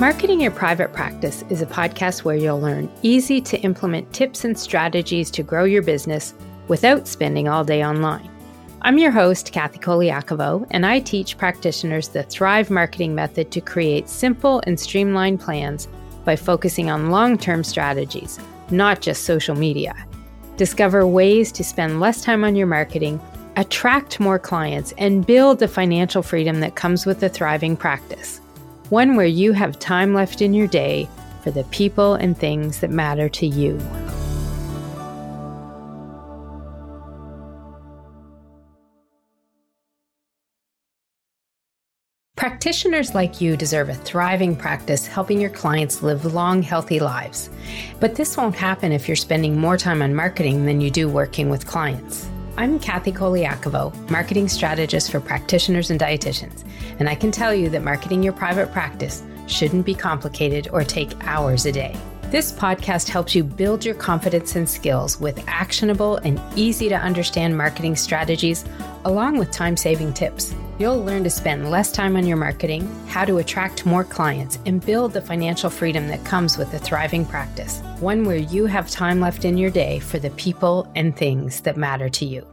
Marketing Your Private Practice is a podcast where you'll learn easy to implement tips and strategies to grow your business without spending all day online. I'm your host, Kathy Koliakovo, and I teach practitioners the Thrive marketing method to create simple and streamlined plans by focusing on long term strategies, not just social media. Discover ways to spend less time on your marketing, attract more clients, and build the financial freedom that comes with a thriving practice one where you have time left in your day for the people and things that matter to you. Practitioners like you deserve a thriving practice helping your clients live long, healthy lives. But this won't happen if you're spending more time on marketing than you do working with clients. I'm Kathy Koliakovo, marketing strategist for practitioners and dietitians, and I can tell you that marketing your private practice shouldn't be complicated or take hours a day. This podcast helps you build your confidence and skills with actionable and easy to understand marketing strategies, along with time saving tips. You'll learn to spend less time on your marketing, how to attract more clients, and build the financial freedom that comes with a thriving practice, one where you have time left in your day for the people and things that matter to you.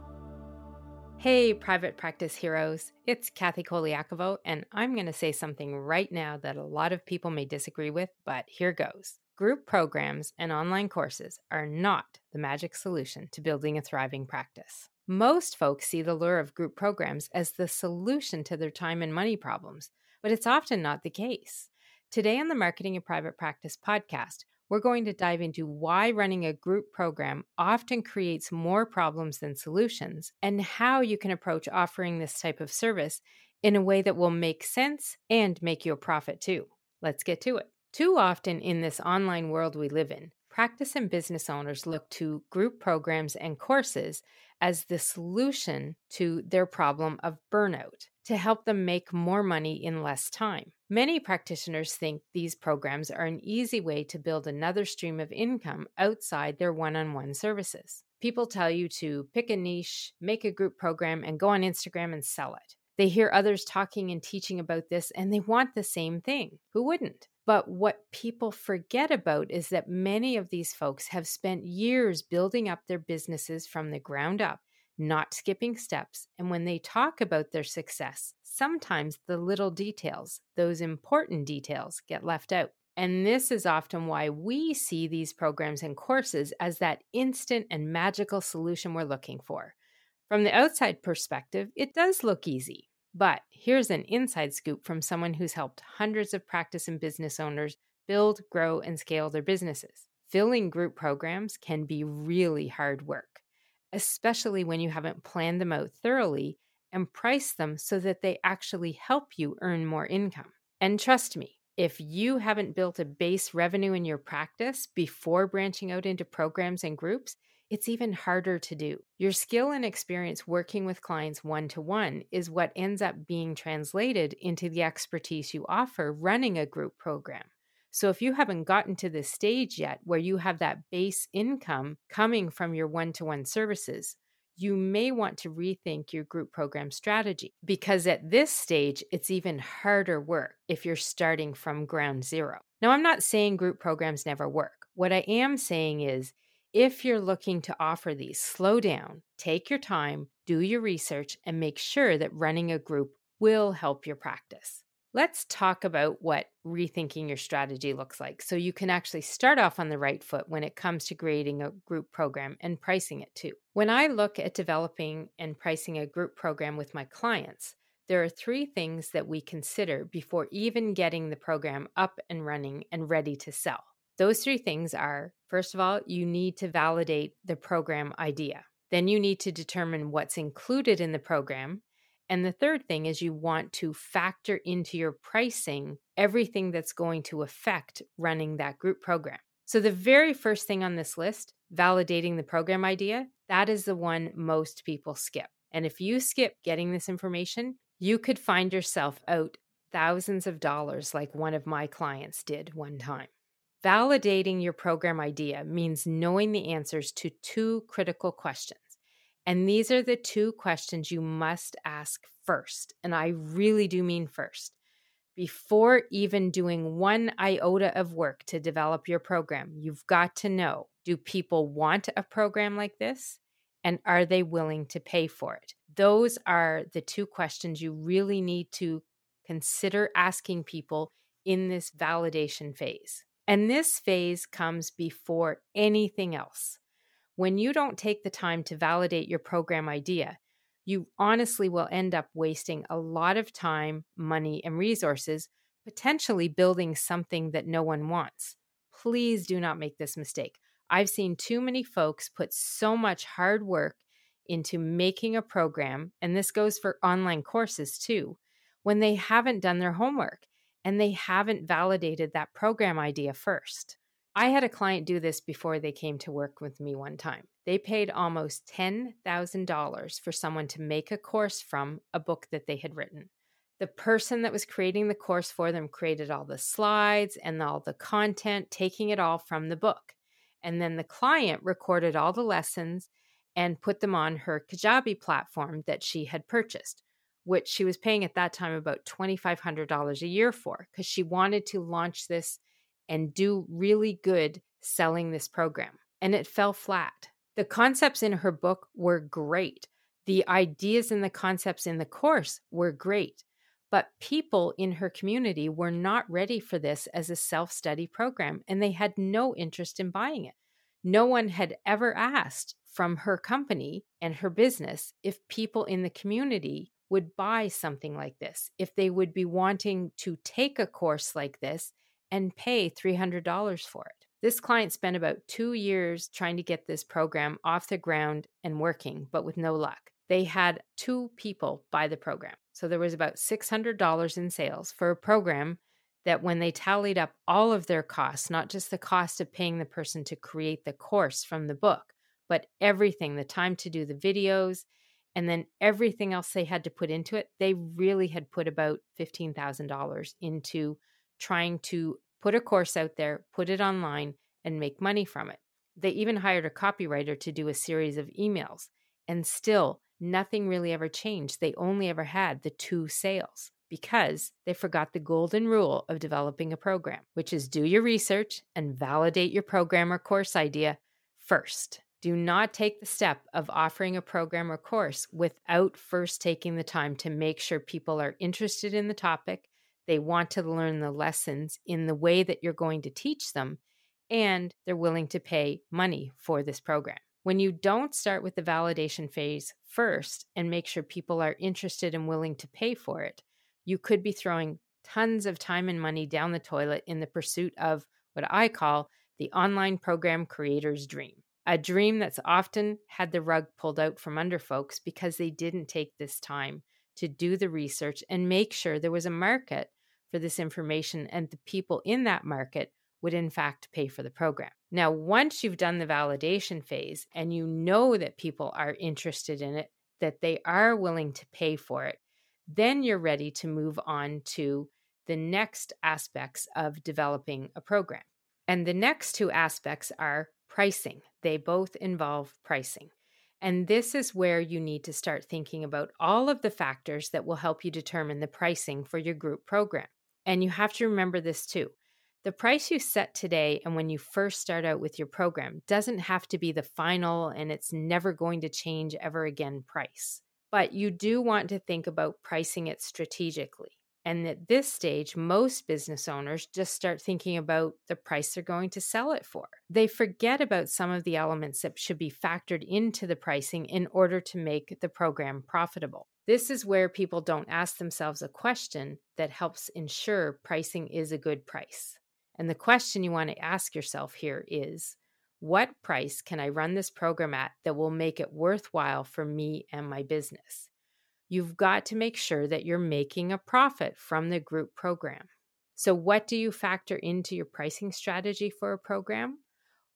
Hey, private practice heroes. It's Kathy Koliakovo, and I'm going to say something right now that a lot of people may disagree with, but here goes. Group programs and online courses are not the magic solution to building a thriving practice. Most folks see the lure of group programs as the solution to their time and money problems, but it's often not the case. Today on the Marketing and Private Practice podcast, we're going to dive into why running a group program often creates more problems than solutions and how you can approach offering this type of service in a way that will make sense and make you a profit too. Let's get to it. Too often in this online world we live in, practice and business owners look to group programs and courses as the solution to their problem of burnout to help them make more money in less time. Many practitioners think these programs are an easy way to build another stream of income outside their one on one services. People tell you to pick a niche, make a group program, and go on Instagram and sell it. They hear others talking and teaching about this and they want the same thing. Who wouldn't? But what people forget about is that many of these folks have spent years building up their businesses from the ground up, not skipping steps. And when they talk about their success, sometimes the little details, those important details, get left out. And this is often why we see these programs and courses as that instant and magical solution we're looking for. From the outside perspective, it does look easy. But here's an inside scoop from someone who's helped hundreds of practice and business owners build, grow, and scale their businesses. Filling group programs can be really hard work, especially when you haven't planned them out thoroughly and priced them so that they actually help you earn more income. And trust me, if you haven't built a base revenue in your practice before branching out into programs and groups, it's even harder to do. Your skill and experience working with clients one to one is what ends up being translated into the expertise you offer running a group program. So, if you haven't gotten to this stage yet where you have that base income coming from your one to one services, you may want to rethink your group program strategy because at this stage, it's even harder work if you're starting from ground zero. Now, I'm not saying group programs never work. What I am saying is if you're looking to offer these, slow down, take your time, do your research, and make sure that running a group will help your practice. Let's talk about what rethinking your strategy looks like so you can actually start off on the right foot when it comes to creating a group program and pricing it too. When I look at developing and pricing a group program with my clients, there are three things that we consider before even getting the program up and running and ready to sell. Those three things are first of all, you need to validate the program idea. Then you need to determine what's included in the program. And the third thing is you want to factor into your pricing everything that's going to affect running that group program. So, the very first thing on this list, validating the program idea, that is the one most people skip. And if you skip getting this information, you could find yourself out thousands of dollars like one of my clients did one time. Validating your program idea means knowing the answers to two critical questions. And these are the two questions you must ask first. And I really do mean first. Before even doing one iota of work to develop your program, you've got to know do people want a program like this? And are they willing to pay for it? Those are the two questions you really need to consider asking people in this validation phase. And this phase comes before anything else. When you don't take the time to validate your program idea, you honestly will end up wasting a lot of time, money, and resources, potentially building something that no one wants. Please do not make this mistake. I've seen too many folks put so much hard work into making a program, and this goes for online courses too, when they haven't done their homework and they haven't validated that program idea first. I had a client do this before they came to work with me one time. They paid almost $10,000 for someone to make a course from a book that they had written. The person that was creating the course for them created all the slides and all the content, taking it all from the book. And then the client recorded all the lessons and put them on her Kajabi platform that she had purchased which she was paying at that time about $2,500 a year for because she wanted to launch this and do really good selling this program. And it fell flat. The concepts in her book were great. The ideas and the concepts in the course were great. But people in her community were not ready for this as a self study program, and they had no interest in buying it. No one had ever asked from her company and her business if people in the community would buy something like this, if they would be wanting to take a course like this and pay $300 for it. This client spent about two years trying to get this program off the ground and working, but with no luck. They had two people buy the program. So there was about $600 in sales for a program that, when they tallied up all of their costs, not just the cost of paying the person to create the course from the book, but everything the time to do the videos and then everything else they had to put into it, they really had put about $15,000 into trying to put a course out there, put it online, and make money from it. They even hired a copywriter to do a series of emails, and still nothing really ever changed. They only ever had the two sales because they forgot the golden rule of developing a program, which is do your research and validate your program or course idea first. Do not take the step of offering a program or course without first taking the time to make sure people are interested in the topic, they want to learn the lessons in the way that you're going to teach them, and they're willing to pay money for this program. When you don't start with the validation phase first and make sure people are interested and willing to pay for it, you could be throwing tons of time and money down the toilet in the pursuit of what I call the online program creator's dream a dream that's often had the rug pulled out from under folks because they didn't take this time to do the research and make sure there was a market for this information and the people in that market would in fact pay for the program. Now, once you've done the validation phase and you know that people are interested in it, that they are willing to pay for it, then you're ready to move on to the next aspects of developing a program. And the next two aspects are pricing. They both involve pricing. And this is where you need to start thinking about all of the factors that will help you determine the pricing for your group program. And you have to remember this too. The price you set today and when you first start out with your program doesn't have to be the final and it's never going to change ever again price. But you do want to think about pricing it strategically. And at this stage, most business owners just start thinking about the price they're going to sell it for. They forget about some of the elements that should be factored into the pricing in order to make the program profitable. This is where people don't ask themselves a question that helps ensure pricing is a good price. And the question you want to ask yourself here is what price can I run this program at that will make it worthwhile for me and my business? You've got to make sure that you're making a profit from the group program. So, what do you factor into your pricing strategy for a program?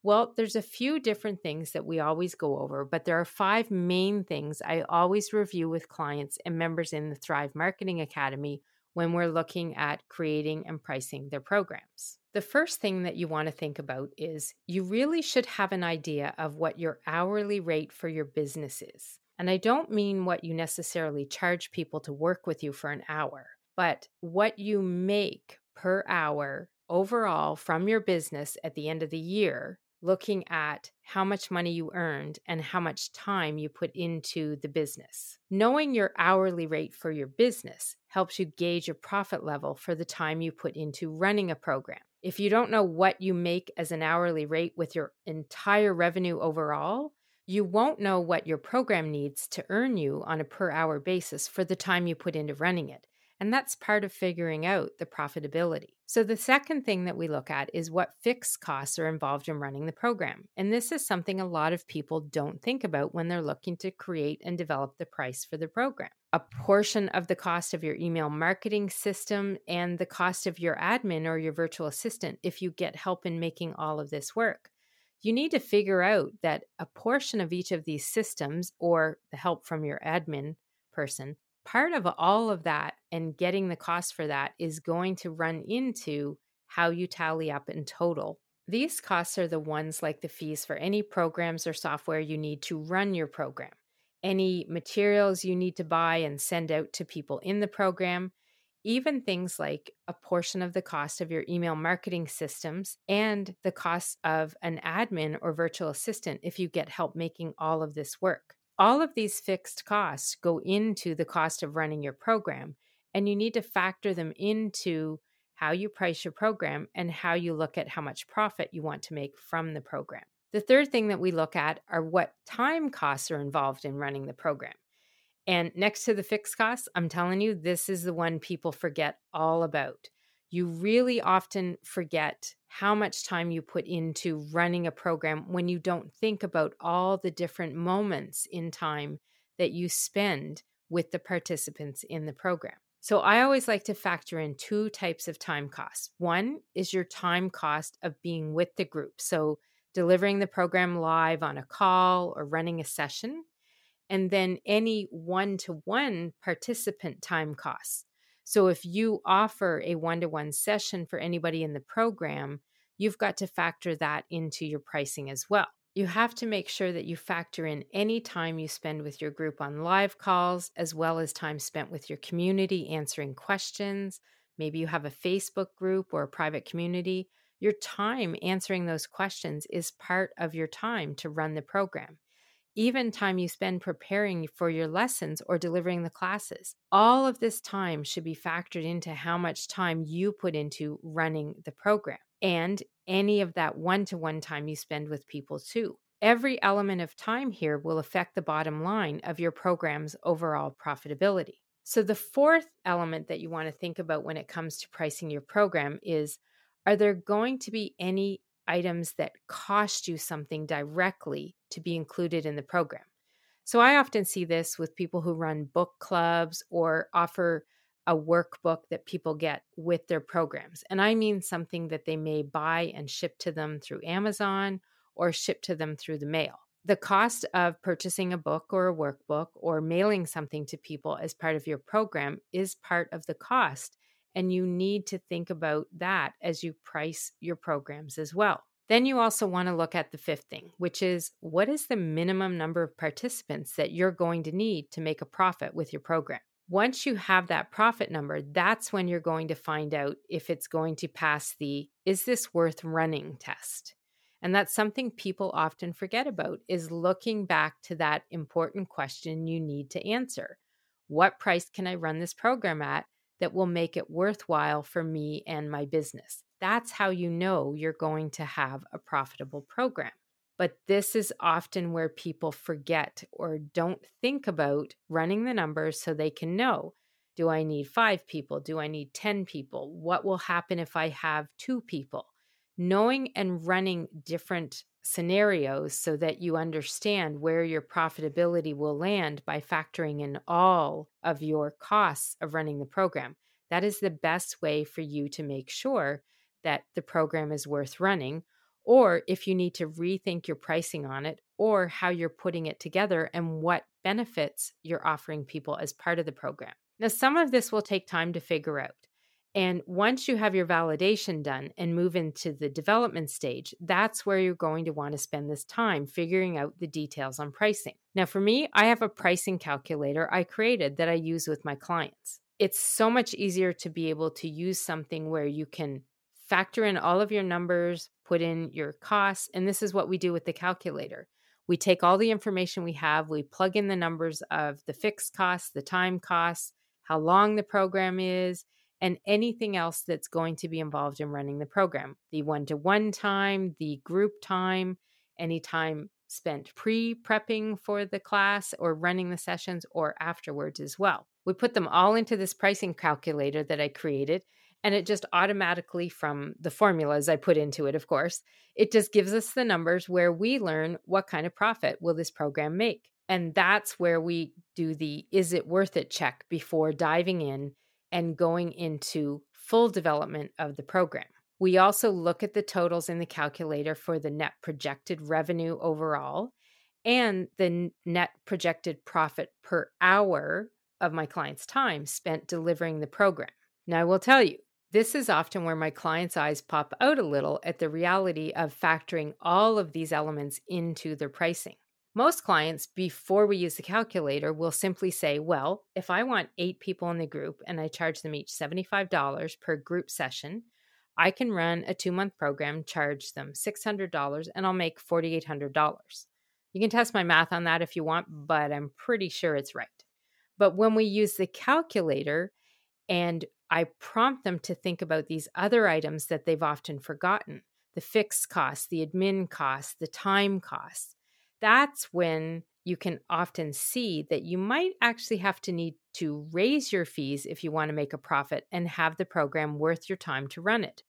Well, there's a few different things that we always go over, but there are five main things I always review with clients and members in the Thrive Marketing Academy when we're looking at creating and pricing their programs. The first thing that you want to think about is you really should have an idea of what your hourly rate for your business is. And I don't mean what you necessarily charge people to work with you for an hour. but what you make per hour overall from your business at the end of the year, looking at how much money you earned and how much time you put into the business. Knowing your hourly rate for your business helps you gauge your profit level for the time you put into running a program. If you don't know what you make as an hourly rate with your entire revenue overall, you won't know what your program needs to earn you on a per hour basis for the time you put into running it. And that's part of figuring out the profitability. So, the second thing that we look at is what fixed costs are involved in running the program. And this is something a lot of people don't think about when they're looking to create and develop the price for the program. A portion of the cost of your email marketing system and the cost of your admin or your virtual assistant if you get help in making all of this work. You need to figure out that a portion of each of these systems or the help from your admin person part of all of that and getting the cost for that is going to run into how you tally up in total. These costs are the ones like the fees for any programs or software you need to run your program, any materials you need to buy and send out to people in the program, even things like a portion of the cost of your email marketing systems and the cost of an admin or virtual assistant if you get help making all of this work. All of these fixed costs go into the cost of running your program, and you need to factor them into how you price your program and how you look at how much profit you want to make from the program. The third thing that we look at are what time costs are involved in running the program. And next to the fixed costs, I'm telling you, this is the one people forget all about you really often forget how much time you put into running a program when you don't think about all the different moments in time that you spend with the participants in the program. So I always like to factor in two types of time costs. One is your time cost of being with the group. So delivering the program live on a call or running a session. And then any one to one participant time costs. So if you offer a one to one session for anybody in the program, you've got to factor that into your pricing as well. You have to make sure that you factor in any time you spend with your group on live calls, as well as time spent with your community answering questions. Maybe you have a Facebook group or a private community. Your time answering those questions is part of your time to run the program even time you spend preparing for your lessons or delivering the classes. All of this time should be factored into how much time you put into running the program and any of that one to one time you spend with people too. Every element of time here will affect the bottom line of your program's overall profitability. So, the fourth element that you want to think about when it comes to pricing your program is are there going to be any items that cost you something directly to be included in the program. So I often see this with people who run book clubs or offer a workbook that people get with their programs. And I mean something that they may buy and ship to them through Amazon or ship to them through the mail. The cost of purchasing a book or a workbook or mailing something to people as part of your program is part of the cost. And you need to think about that as you price your programs as well. Then you also want to look at the fifth thing, which is what is the minimum number of participants that you're going to need to make a profit with your program? Once you have that profit number, that's when you're going to find out if it's going to pass the is this worth running test. And that's something people often forget about is looking back to that important question you need to answer. What price can I run this program at that will make it worthwhile for me and my business. That's how you know you're going to have a profitable program. But this is often where people forget or don't think about running the numbers so they can know do I need five people? Do I need 10 people? What will happen if I have two people? Knowing and running different scenarios so that you understand where your profitability will land by factoring in all of your costs of running the program. That is the best way for you to make sure that the program is worth running, or if you need to rethink your pricing on it, or how you're putting it together and what benefits you're offering people as part of the program. Now, some of this will take time to figure out. And once you have your validation done and move into the development stage, that's where you're going to want to spend this time figuring out the details on pricing. Now, for me, I have a pricing calculator I created that I use with my clients. it's so much easier to be able to use something where you can factor in all of your numbers, put in your costs, and this is what we do with the calculator. We take all the information we have, we plug in the numbers of the fixed costs, the time costs, how long the program is, and anything else that's going to be involved in running the program the one to one time, the group time, any time spent pre prepping for the class or running the sessions or afterwards as well. We put them all into this pricing calculator that I created, and it just automatically, from the formulas I put into it, of course, it just gives us the numbers where we learn what kind of profit will this program make. And that's where we do the is it worth it check before diving in and going into full development of the program. We also look at the totals in the calculator for the net projected revenue overall and the net projected profit per hour of my client's time spent delivering the program. Now, I will tell you, this is often where my clients' eyes pop out a little at the reality of factoring all of these elements into their pricing. Most clients, before we use the calculator, will simply say, Well, if I want eight people in the group and I charge them each $75 per group session, I can run a two month program, charge them $600, and I'll make $4,800. You can test my math on that if you want, but I'm pretty sure it's right. But when we use the calculator and I prompt them to think about these other items that they've often forgotten the fixed costs, the admin costs, the time costs that's when you can often see that you might actually have to need to raise your fees if you want to make a profit and have the program worth your time to run it.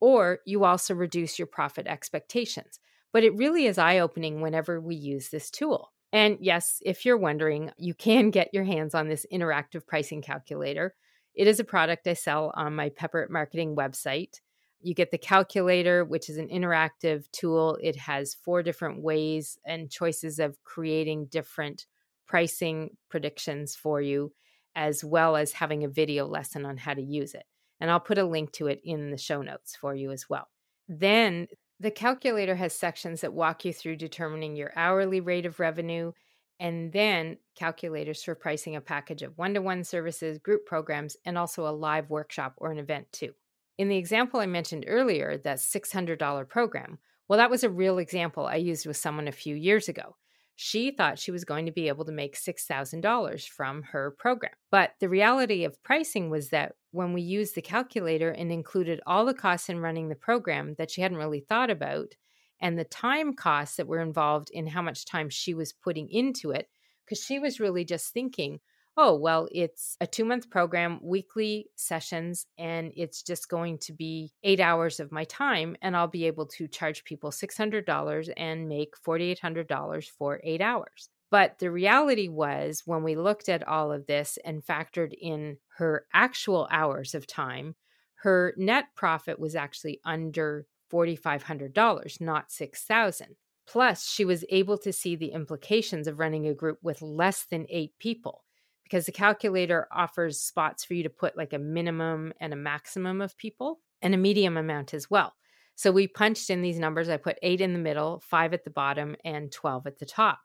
Or you also reduce your profit expectations. But it really is eye opening whenever we use this tool. And yes, if you're wondering, you can get your hands on this interactive pricing calculator. It is a product I sell on my Pepper Marketing website. You get the calculator, which is an interactive tool. It has four different ways and choices of creating different pricing predictions for you, as well as having a video lesson on how to use it. And I'll put a link to it in the show notes for you as well. Then the calculator has sections that walk you through determining your hourly rate of revenue, and then calculators for pricing a package of one to one services, group programs, and also a live workshop or an event too. In the example I mentioned earlier, that $600 program, well, that was a real example I used with someone a few years ago. She thought she was going to be able to make $6,000 from her program. But the reality of pricing was that when we used the calculator and included all the costs in running the program that she hadn't really thought about, and the time costs that were involved in how much time she was putting into it, because she was really just thinking, oh, well, it's a two month program, weekly sessions, and it's just going to be eight hours of my time. And I'll be able to charge people $600 and make $4,800 for eight hours. But the reality was, when we looked at all of this and factored in her actual hours of time, her net profit was actually under $4,500, not 6000 Plus, she was able to see the implications of running a group with less than eight people because the calculator offers spots for you to put like a minimum and a maximum of people and a medium amount as well. So we punched in these numbers. I put eight in the middle, five at the bottom, and 12 at the top.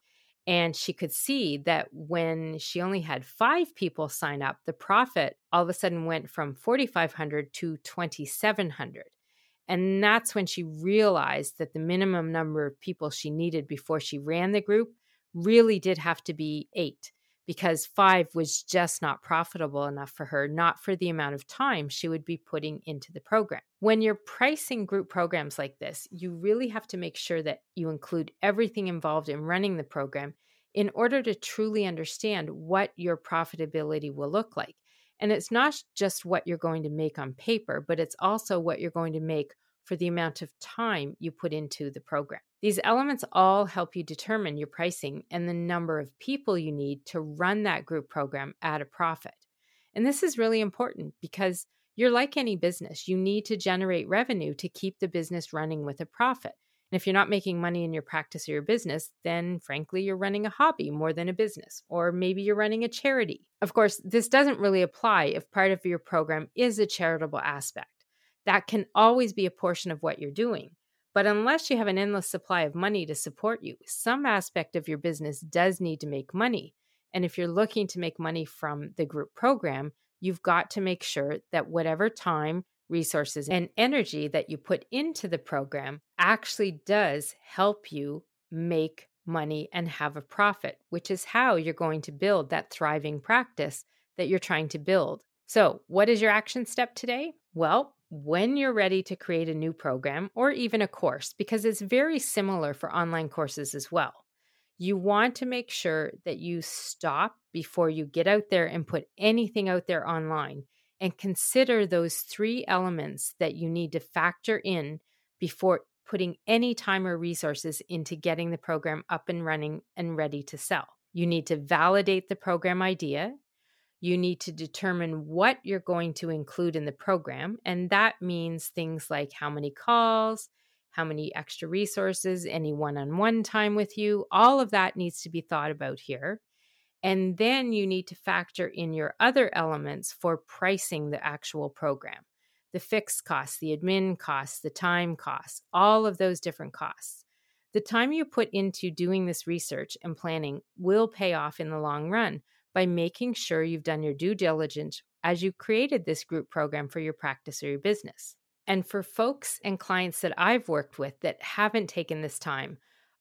And she could see that when she only had five people sign up, the profit all of a sudden went from 4,500 to 2,700. And that's when she realized that the minimum number of people she needed before she ran the group really did have to be eight because five was just not profitable enough for her, not for the amount of time she would be putting into the program. When you're pricing group programs like this, you really have to make sure that you include everything involved in running the program in order to truly understand what your profitability will look like. And it's not just what you're going to make on paper, but it's also what you're going to make for the amount of time you put into the program. These elements all help you determine your pricing and the number of people you need to run that group program at a profit. And this is really important because you're like any business. You need to generate revenue to keep the business running with a profit. And if you're not making money in your practice or your business, then frankly, you're running a hobby more than a business, or maybe you're running a charity. Of course, this doesn't really apply if part of your program is a charitable aspect that can always be a portion of what you're doing. But unless you have an endless supply of money to support you, some aspect of your business does need to make money. And if you're looking to make money from the group program, you've got to make sure that whatever time, resources, and energy that you put into the program actually does help you make money and have a profit, which is how you're going to build that thriving practice that you're trying to build. So, what is your action step today? Well, when you're ready to create a new program or even a course, because it's very similar for online courses as well, you want to make sure that you stop before you get out there and put anything out there online and consider those three elements that you need to factor in before putting any time or resources into getting the program up and running and ready to sell. You need to validate the program idea. You need to determine what you're going to include in the program. And that means things like how many calls, how many extra resources, any one on one time with you. All of that needs to be thought about here. And then you need to factor in your other elements for pricing the actual program the fixed costs, the admin costs, the time costs, all of those different costs. The time you put into doing this research and planning will pay off in the long run by making sure you've done your due diligence as you created this group program for your practice or your business. And for folks and clients that I've worked with that haven't taken this time,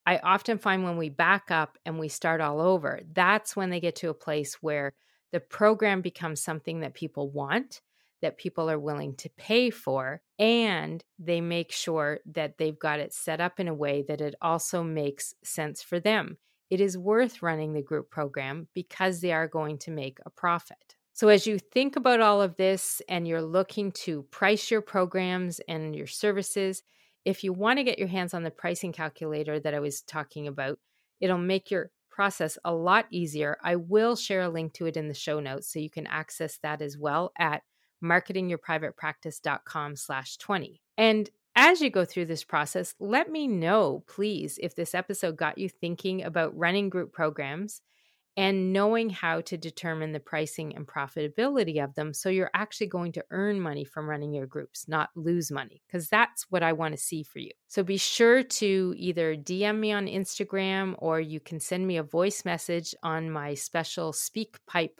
I often find when we back up and we start all over, that's when they get to a place where the program becomes something that people want that people are willing to pay for. And they make sure that they've got it set up in a way that it also makes sense for them. It is worth running the group program because they are going to make a profit. So, as you think about all of this and you're looking to price your programs and your services, if you want to get your hands on the pricing calculator that I was talking about, it'll make your process a lot easier. I will share a link to it in the show notes so you can access that as well at marketingyourprivatepractice.com slash 20. And as you go through this process, let me know, please, if this episode got you thinking about running group programs and knowing how to determine the pricing and profitability of them so you're actually going to earn money from running your groups, not lose money, because that's what I want to see for you. So be sure to either DM me on Instagram or you can send me a voice message on my special SpeakPipe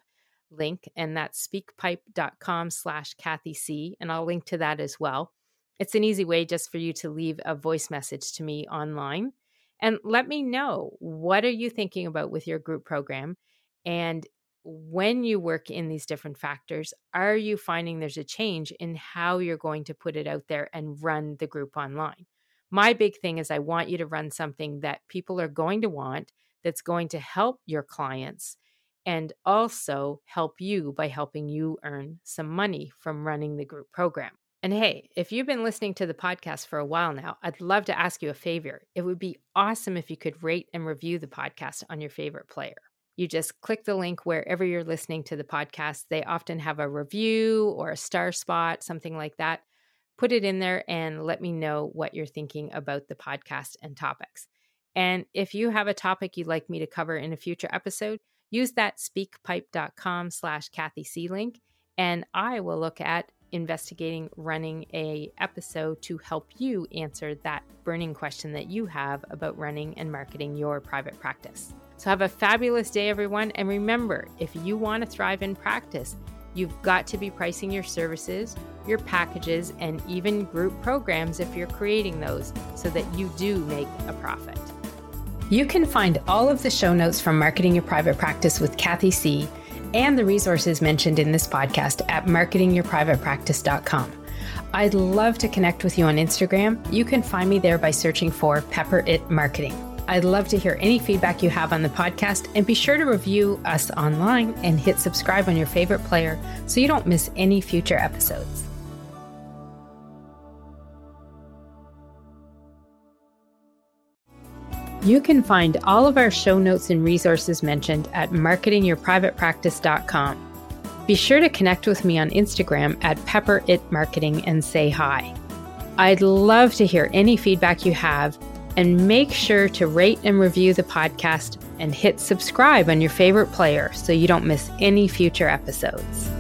link, and that's speakpipe.com slash Kathy C. And I'll link to that as well. It's an easy way just for you to leave a voice message to me online. And let me know what are you thinking about with your group program? And when you work in these different factors, are you finding there's a change in how you're going to put it out there and run the group online? My big thing is I want you to run something that people are going to want that's going to help your clients and also help you by helping you earn some money from running the group program. And hey, if you've been listening to the podcast for a while now, I'd love to ask you a favor. It would be awesome if you could rate and review the podcast on your favorite player. You just click the link wherever you're listening to the podcast. They often have a review or a star spot, something like that. Put it in there and let me know what you're thinking about the podcast and topics. And if you have a topic you'd like me to cover in a future episode, use that speakpipe.com slash Kathy C link, and I will look at investigating running a episode to help you answer that burning question that you have about running and marketing your private practice. So have a fabulous day everyone and remember if you want to thrive in practice, you've got to be pricing your services, your packages and even group programs if you're creating those so that you do make a profit. You can find all of the show notes from Marketing Your Private Practice with Kathy C and the resources mentioned in this podcast at marketingyourprivatepractice.com. I'd love to connect with you on Instagram. You can find me there by searching for Pepper It Marketing. I'd love to hear any feedback you have on the podcast and be sure to review us online and hit subscribe on your favorite player so you don't miss any future episodes. You can find all of our show notes and resources mentioned at marketingyourprivatepractice.com. Be sure to connect with me on Instagram at Pepper It Marketing and say hi. I'd love to hear any feedback you have, and make sure to rate and review the podcast and hit subscribe on your favorite player so you don't miss any future episodes.